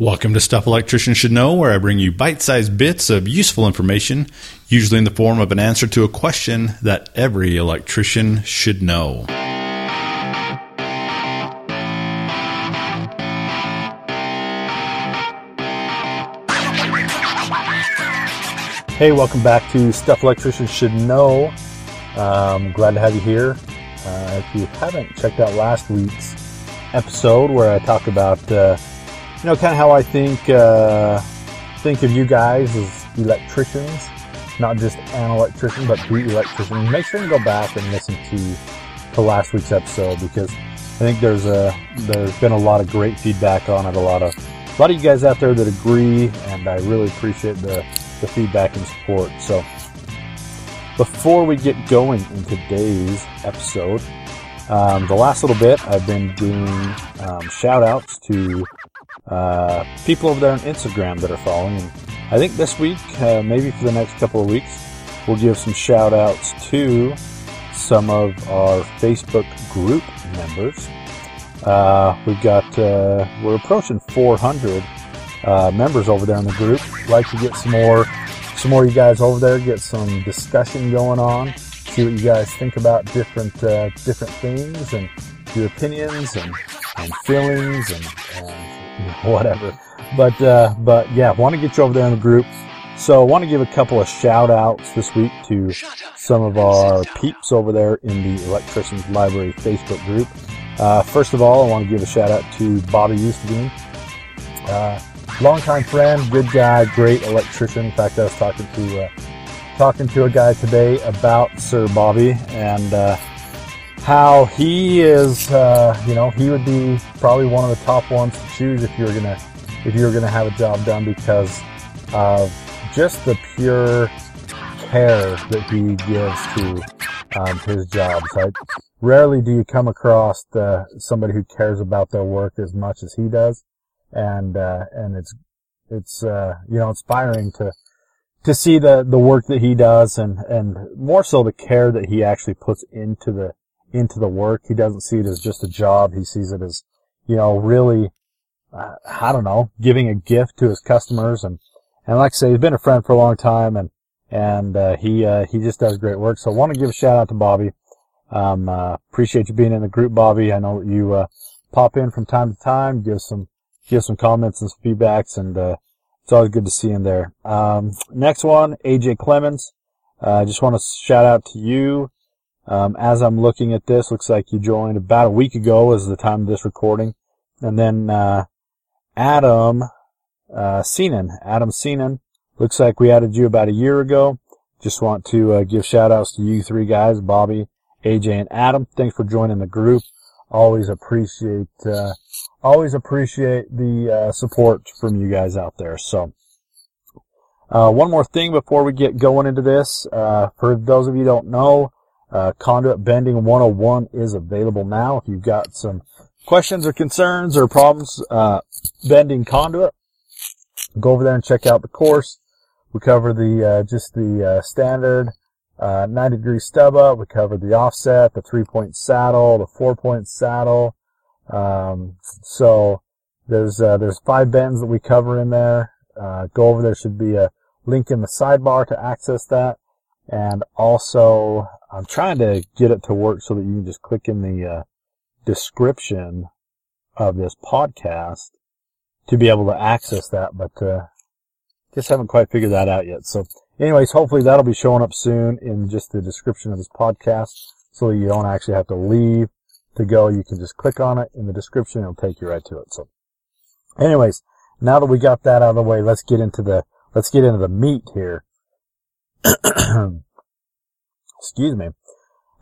Welcome to Stuff Electricians Should Know, where I bring you bite sized bits of useful information, usually in the form of an answer to a question that every electrician should know. Hey, welcome back to Stuff Electricians Should Know. Um, glad to have you here. Uh, if you haven't checked out last week's episode where I talk about uh, you know, kind of how I think uh, think of you guys as electricians, not just an electrician, but the electrician. Make sure you go back and listen to to last week's episode because I think there's a there's been a lot of great feedback on it. A lot of a lot of you guys out there that agree, and I really appreciate the the feedback and support. So before we get going in today's episode, um, the last little bit I've been doing um, shout outs to uh, people over there on Instagram that are following. And I think this week, uh, maybe for the next couple of weeks, we'll give some shout outs to some of our Facebook group members. Uh, we've got, uh, we're approaching 400 uh, members over there in the group. Like to get some more, some more of you guys over there, get some discussion going on, see what you guys think about different, uh, different things and your opinions and, and feelings and, and whatever. But uh, but yeah, want to get you over there in the group. So I want to give a couple of shout outs this week to some of our peeps over there in the Electricians Library Facebook group. Uh, first of all, I want to give a shout out to Bobby Eustadine. Uh, longtime friend, good guy, great electrician. In fact, I was talking to uh, talking to a guy today about Sir Bobby and uh, how he is, uh, you know, he would be probably one of the top ones to choose if you're gonna if you were gonna have a job done because of just the pure care that he gives to um, his. Right? Rarely do you come across the, somebody who cares about their work as much as he does, and uh, and it's it's uh, you know inspiring to to see the the work that he does and and more so the care that he actually puts into the into the work. He doesn't see it as just a job. He sees it as, you know, really, uh, I don't know, giving a gift to his customers. And, and like I say, he's been a friend for a long time and, and, uh, he, uh, he just does great work. So I want to give a shout out to Bobby. Um, uh, appreciate you being in the group, Bobby. I know you, uh, pop in from time to time, give some, give some comments and some feedbacks and, uh, it's always good to see him there. Um, next one, AJ Clemens. I just want to shout out to you. Um, as I'm looking at this, looks like you joined about a week ago is the time of this recording. And then, uh, Adam, uh, Adam Seenan, looks like we added you about a year ago. Just want to, uh, give shout outs to you three guys, Bobby, AJ, and Adam. Thanks for joining the group. Always appreciate, uh, always appreciate the, uh, support from you guys out there. So, uh, one more thing before we get going into this. Uh, for those of you don't know, uh, Conduit Bending 101 is available now. If you've got some questions or concerns or problems uh, bending conduit, go over there and check out the course. We cover the uh, just the uh, standard uh, 90 degree stub up. We cover the offset, the three point saddle, the four point saddle. Um, so there's uh, there's five bends that we cover in there. go over there. Should be a link in the sidebar to access that. And also, I'm trying to get it to work so that you can just click in the uh, description of this podcast to be able to access that, but uh, just haven't quite figured that out yet. So, anyways, hopefully that'll be showing up soon in just the description of this podcast, so you don't actually have to leave to go. You can just click on it in the description; it'll take you right to it. So, anyways, now that we got that out of the way, let's get into the let's get into the meat here. Excuse me.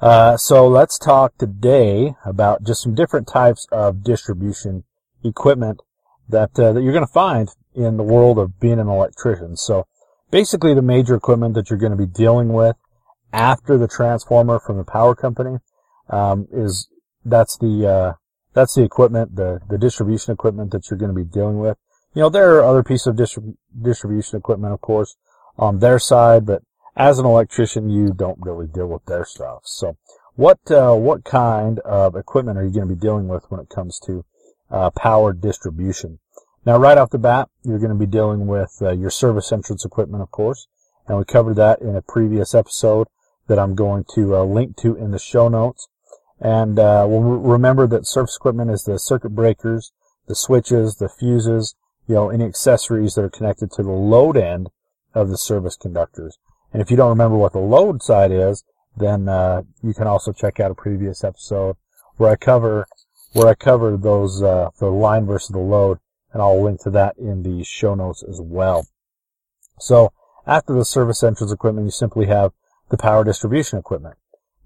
Uh, so let's talk today about just some different types of distribution equipment that uh, that you're going to find in the world of being an electrician. So basically, the major equipment that you're going to be dealing with after the transformer from the power company um, is that's the uh, that's the equipment, the the distribution equipment that you're going to be dealing with. You know, there are other pieces of distrib- distribution equipment, of course, on their side, but as an electrician, you don't really deal with their stuff. So what, uh, what kind of equipment are you going to be dealing with when it comes to, uh, power distribution? Now, right off the bat, you're going to be dealing with uh, your service entrance equipment, of course, and we covered that in a previous episode that I'm going to uh, link to in the show notes. And uh, we'll remember that service equipment is the circuit breakers, the switches, the fuses, you know, any accessories that are connected to the load end of the service conductors. And if you don't remember what the load side is, then uh, you can also check out a previous episode where I cover where I cover those uh, the line versus the load, and I'll link to that in the show notes as well. So after the service entrance equipment, you simply have the power distribution equipment.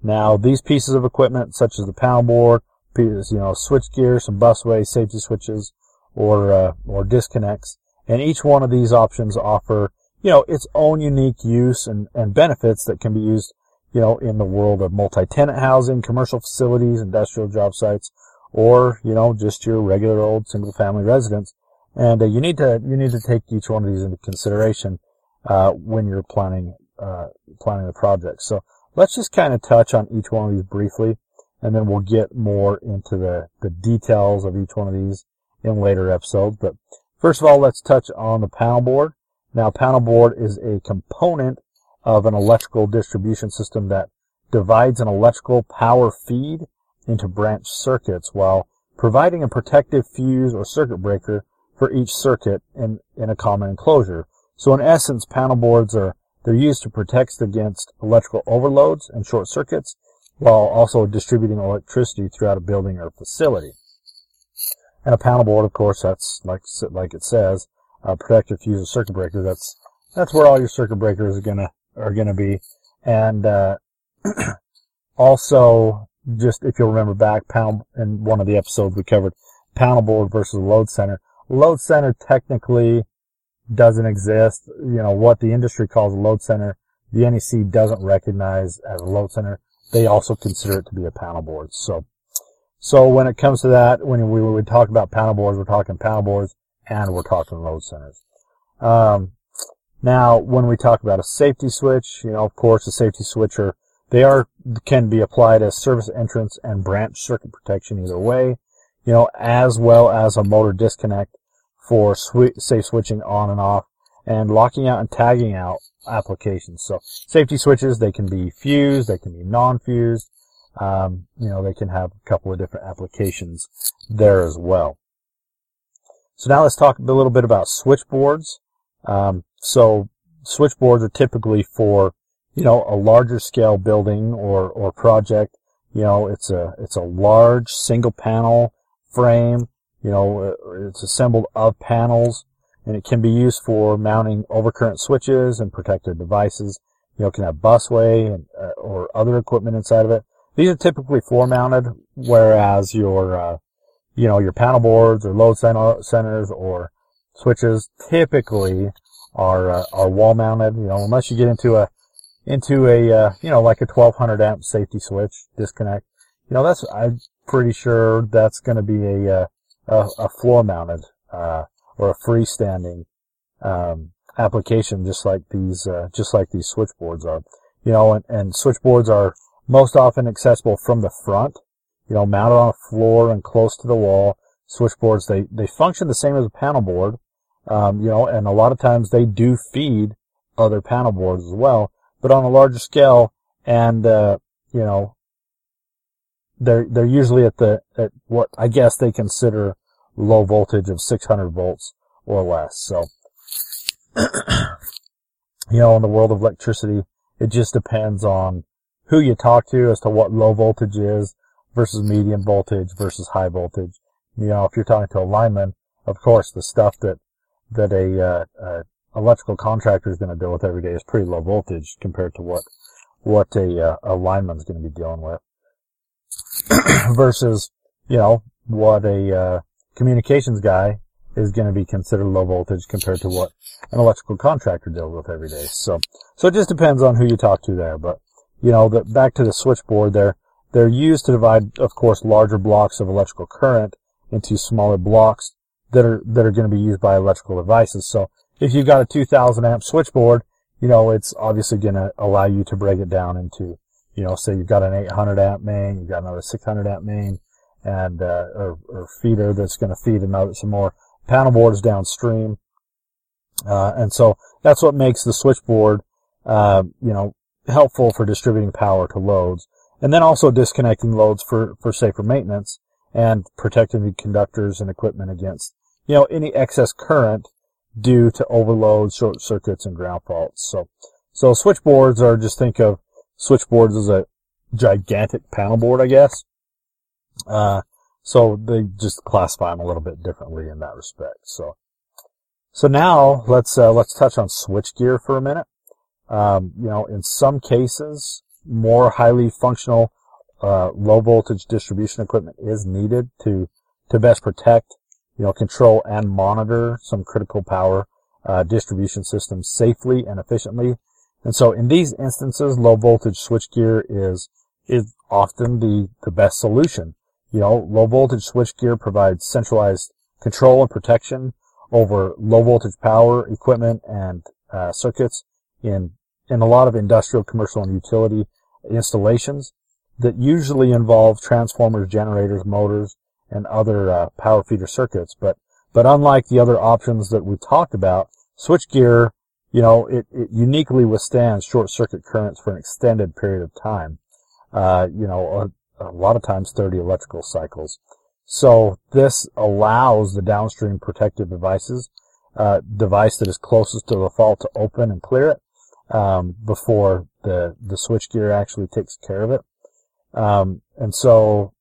Now these pieces of equipment, such as the panel board, pieces, you know, switch gear, some busway, safety switches, or uh, or disconnects, and each one of these options offer you know its own unique use and, and benefits that can be used you know, in the world of multi-tenant housing, commercial facilities, industrial job sites, or, you know, just your regular old single family residence. And uh, you need to, you need to take each one of these into consideration, uh, when you're planning, uh, planning the project. So let's just kind of touch on each one of these briefly, and then we'll get more into the, the details of each one of these in later episodes. But first of all, let's touch on the panel board. Now, panel board is a component of an electrical distribution system that divides an electrical power feed into branch circuits while providing a protective fuse or circuit breaker for each circuit in, in a common enclosure. So in essence, panel boards are they're used to protect against electrical overloads and short circuits while also distributing electricity throughout a building or facility. And a panel board, of course, that's like like it says, a protective fuse or circuit breaker. That's that's where all your circuit breakers are gonna are to be. And uh, also, just if you'll remember back, panel in one of the episodes we covered panel board versus load center. Load center technically doesn't exist. You know what the industry calls a load center, the NEC doesn't recognize as a load center. They also consider it to be a panel board. So, so when it comes to that, when we would talk about panel boards, we're talking panel boards and we're talking load centers. Um, now, when we talk about a safety switch, you know, of course, a safety switcher, they are, can be applied as service entrance and branch circuit protection either way, you know, as well as a motor disconnect for safe switching on and off and locking out and tagging out applications. So safety switches, they can be fused, they can be non-fused, um, you know, they can have a couple of different applications there as well. So now let's talk a little bit about switchboards. Um, so switchboards are typically for, you know, a larger scale building or, or project. You know, it's a, it's a large single panel frame. You know, it's assembled of panels and it can be used for mounting overcurrent switches and protective devices. You know, can have busway and, uh, or other equipment inside of it. These are typically floor mounted, whereas your, uh, you know, your panel boards or load center, centers or switches typically are uh, are wall mounted. You know, unless you get into a into a uh, you know like a 1200 amp safety switch disconnect. You know, that's I'm pretty sure that's going to be a, uh, a, a floor mounted uh, or a freestanding um, application, just like these uh, just like these switchboards are. You know, and, and switchboards are most often accessible from the front. You know, mounted on a floor and close to the wall. Switchboards they they function the same as a panel board um, you know, and a lot of times they do feed other panel boards as well, but on a larger scale, and uh, you know, they're they're usually at the at what I guess they consider low voltage of 600 volts or less. So, you know, in the world of electricity, it just depends on who you talk to as to what low voltage is versus medium voltage versus high voltage. You know, if you're talking to a lineman, of course, the stuff that that a, uh, uh, electrical contractor is going to deal with every day is pretty low voltage compared to what what a, uh, a going to be dealing with versus you know what a uh, communications guy is going to be considered low voltage compared to what an electrical contractor deals with every day. So so it just depends on who you talk to there. But you know, the, back to the switchboard, they're they're used to divide, of course, larger blocks of electrical current into smaller blocks that are that are going to be used by electrical devices. So if you've got a 2000 amp switchboard, you know it's obviously going to allow you to break it down into, you know, say you've got an 800 amp main, you've got another 600 amp main, and uh, or, or feeder that's going to feed another some more panel boards downstream. Uh, and so that's what makes the switchboard, uh, you know, helpful for distributing power to loads. And then also disconnecting loads for, for safer maintenance and protecting the conductors and equipment against, you know, any excess current due to overload, short circuits, and ground faults. So, so switchboards are just think of switchboards as a gigantic panel board, I guess. Uh, so they just classify them a little bit differently in that respect. So, so now let's uh, let's touch on switchgear for a minute. Um, you know, in some cases, more highly functional uh, low voltage distribution equipment is needed to to best protect, you know, control and monitor some critical power uh, distribution systems safely and efficiently. And so, in these instances, low voltage switchgear is is often the the best solution. You know, low voltage switchgear provides centralized control and protection over low voltage power equipment and uh, circuits in in a lot of industrial, commercial, and utility installations that usually involve transformers, generators, motors, and other uh, power feeder circuits. But but unlike the other options that we talked about, switchgear, you know, it, it uniquely withstands short circuit currents for an extended period of time. Uh, you know, a lot of times 30 electrical cycles. So this allows the downstream protective devices, uh, device that is closest to the fault to open and clear it um, before the the switchgear actually takes care of it. Um, and so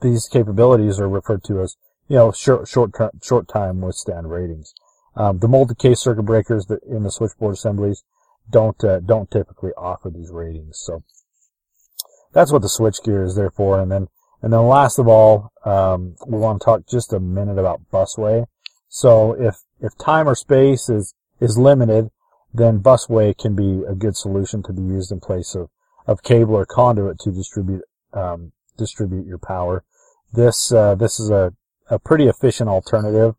these capabilities are referred to as you know short short short time withstand ratings. Um, the molded-case circuit breakers that in the switchboard assemblies don't uh, don't typically offer these ratings. So that's what the switchgear is there for. And then, and then last of all, um, we want to talk just a minute about busway. So if, if time or space is, is limited, then busway can be a good solution to be used in place of, of cable or conduit to distribute, um, distribute your power. This, uh, this is a, a pretty efficient alternative,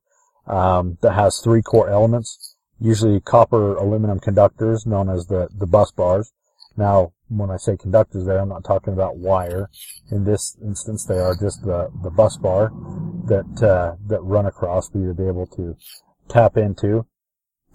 um, that has three core elements, usually copper aluminum conductors known as the, the bus bars. Now, when I say conductors there, I'm not talking about wire. In this instance, they are just the, the bus bar that, uh, that run across for you to be able to tap into.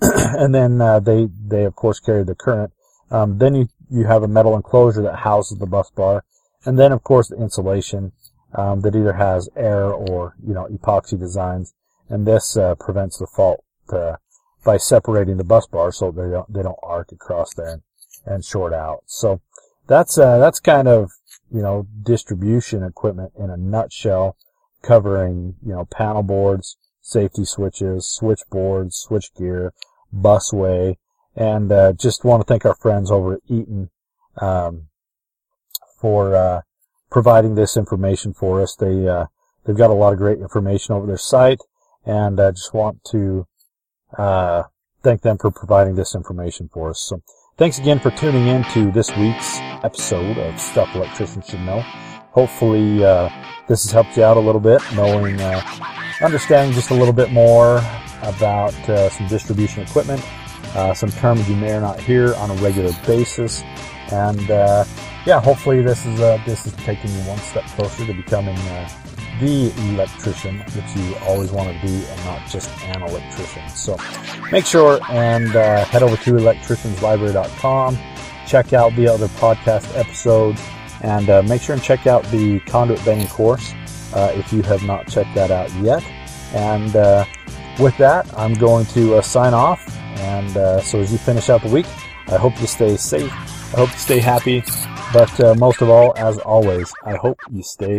and then, uh, they, they of course carry the current. Um, then you, you have a metal enclosure that houses the bus bar. And then of course the insulation, um, that either has air or, you know, epoxy designs. And this, uh, prevents the fault, uh, by separating the bus bar so they don't, they don't arc across there and short out. So that's uh, that's kind of you know distribution equipment in a nutshell, covering you know panel boards, safety switches, switchboards, switchgear, busway, and uh, just want to thank our friends over at Eaton um, for uh, providing this information for us. They uh, they've got a lot of great information over their site, and I just want to uh, thank them for providing this information for us. So. Thanks again for tuning in to this week's episode of Stuff Electricians Should Know. Hopefully, uh, this has helped you out a little bit, knowing, uh, understanding just a little bit more about uh, some distribution equipment, uh, some terms you may or not hear on a regular basis, and uh, yeah, hopefully this is uh, this is taking you one step closer to becoming the electrician that you always want to be and not just an electrician. So make sure and uh, head over to electricianslibrary.com, check out the other podcast episodes, and uh, make sure and check out the conduit bending course uh, if you have not checked that out yet. And uh, with that, I'm going to uh, sign off. And uh, so as you finish out the week, I hope you stay safe. I hope you stay happy. But most of all, as always, I hope you stay.